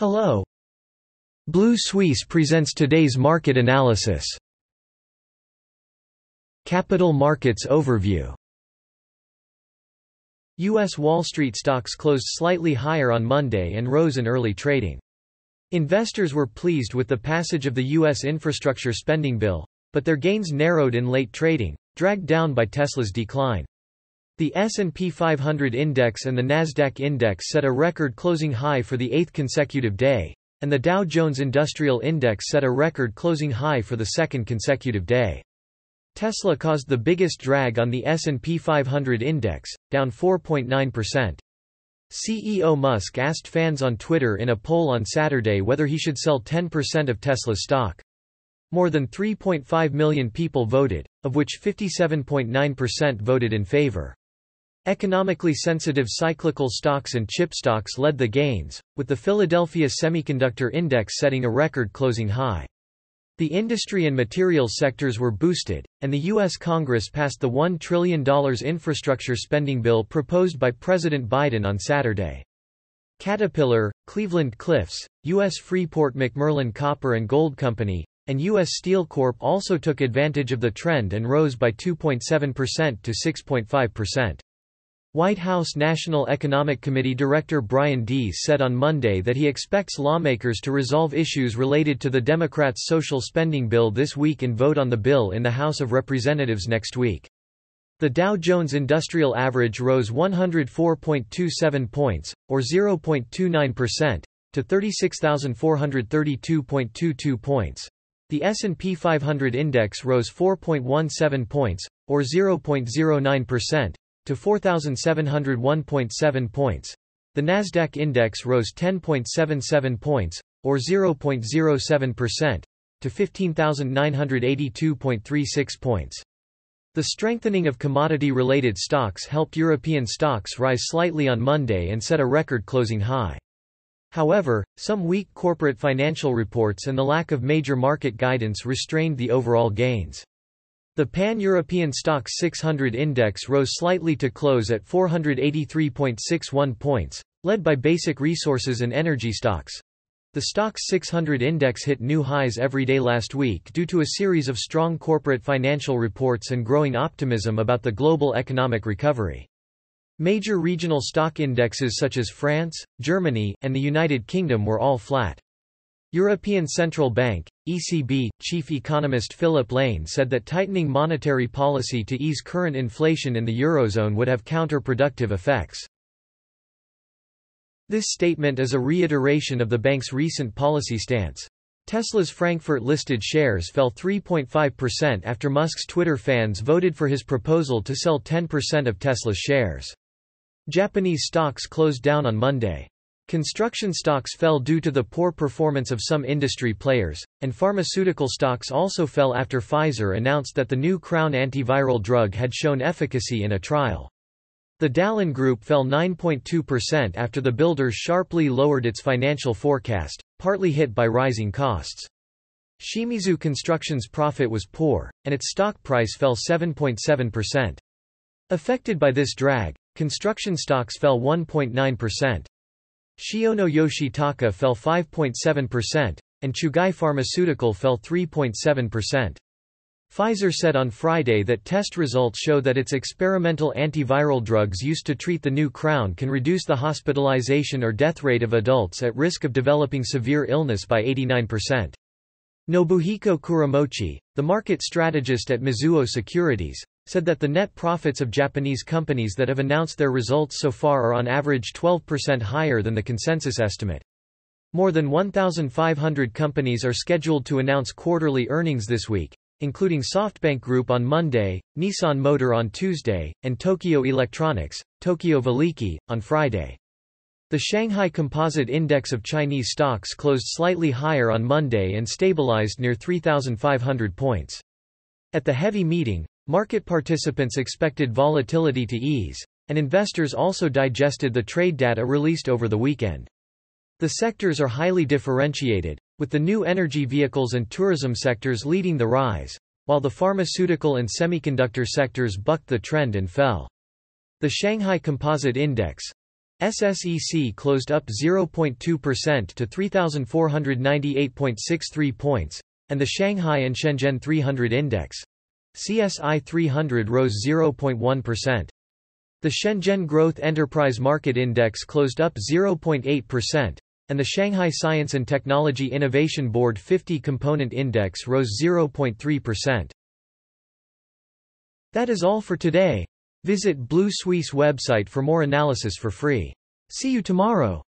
Hello. Blue Suisse presents today's market analysis. Capital Markets Overview U.S. Wall Street stocks closed slightly higher on Monday and rose in early trading. Investors were pleased with the passage of the U.S. infrastructure spending bill, but their gains narrowed in late trading, dragged down by Tesla's decline. The S&P 500 index and the Nasdaq index set a record closing high for the eighth consecutive day, and the Dow Jones Industrial Index set a record closing high for the second consecutive day. Tesla caused the biggest drag on the S&P 500 index, down 4.9%. CEO Musk asked fans on Twitter in a poll on Saturday whether he should sell 10% of Tesla stock. More than 3.5 million people voted, of which 57.9% voted in favor. Economically sensitive cyclical stocks and chip stocks led the gains, with the Philadelphia Semiconductor Index setting a record closing high. The industry and materials sectors were boosted, and the U.S. Congress passed the $1 trillion infrastructure spending bill proposed by President Biden on Saturday. Caterpillar, Cleveland Cliffs, U.S. Freeport McMoRan Copper and Gold Company, and U.S. Steel Corp also took advantage of the trend and rose by 2.7% to 6.5%. White House National Economic Committee Director Brian Deese said on Monday that he expects lawmakers to resolve issues related to the Democrats' social spending bill this week and vote on the bill in the House of Representatives next week. The Dow Jones Industrial Average rose 104.27 points, or 0.29%, to 36,432.22 points. The S&P 500 index rose 4.17 points, or 0.09%, to 4,701.7 points. The Nasdaq index rose 10.77 points, or 0.07%, to 15,982.36 points. The strengthening of commodity-related stocks helped European stocks rise slightly on Monday and set a record closing high. However, some weak corporate financial reports and the lack of major market guidance restrained the overall gains. The Pan-European STOXX 600 index rose slightly to close at 483.61 points, led by basic resources and energy stocks. The STOXX 600 index hit new highs every day last week due to a series of strong corporate financial reports and growing optimism about the global economic recovery. Major regional stock indexes such as France, Germany, and the United Kingdom were all flat. European Central Bank, ECB, chief economist Philip Lane said that tightening monetary policy to ease current inflation in the Eurozone would have counterproductive effects. This statement is a reiteration of the bank's recent policy stance. Tesla's Frankfurt-listed shares fell 3.5% after Musk's Twitter fans voted for his proposal to sell 10% of Tesla's shares. Japanese stocks closed down on Monday. Construction stocks fell due to the poor performance of some industry players, and pharmaceutical stocks also fell after Pfizer announced that the new Crown antiviral drug had shown efficacy in a trial. The Dallin Group fell 9.2% after the builders sharply lowered its financial forecast, partly hit by rising costs. Shimizu Construction's profit was poor, and its stock price fell 7.7%. Affected by this drag, construction stocks fell 1.9%. Shiono Yoshitaka fell 5.7%, and Chugai Pharmaceutical fell 3.7%. Pfizer said on Friday that test results show that its experimental antiviral drugs used to treat the new crown can reduce the hospitalization or death rate of adults at risk of developing severe illness by 89%. Nobuhiko Kuramochi, the market strategist at Mizuho Securities, said that the net profits of Japanese companies that have announced their results so far are on average 12% higher than the consensus estimate. More than 1,500 companies are scheduled to announce quarterly earnings this week, including SoftBank Group on Monday, Nissan Motor on Tuesday, and Tokyo Electronics, Tokyo Veliki, on Friday. The Shanghai Composite Index of Chinese stocks closed slightly higher on Monday and stabilized near 3,500 points. At the heavy meeting, Market participants expected volatility to ease, and investors also digested the trade data released over the weekend. The sectors are highly differentiated, with the new energy vehicles and tourism sectors leading the rise, while the pharmaceutical and semiconductor sectors bucked the trend and fell. The Shanghai Composite Index, SSEC closed up 0.2% to 3,498.63 points, and the Shanghai and Shenzhen 300 index CSI 300 rose 0.1%. The Shenzhen Growth Enterprise Market Index closed up 0.8%, and the Shanghai Science and Technology Innovation Board 50 Component Index rose 0.3%. That is all for today. Visit Blue Suisse website for more analysis for free. See you tomorrow.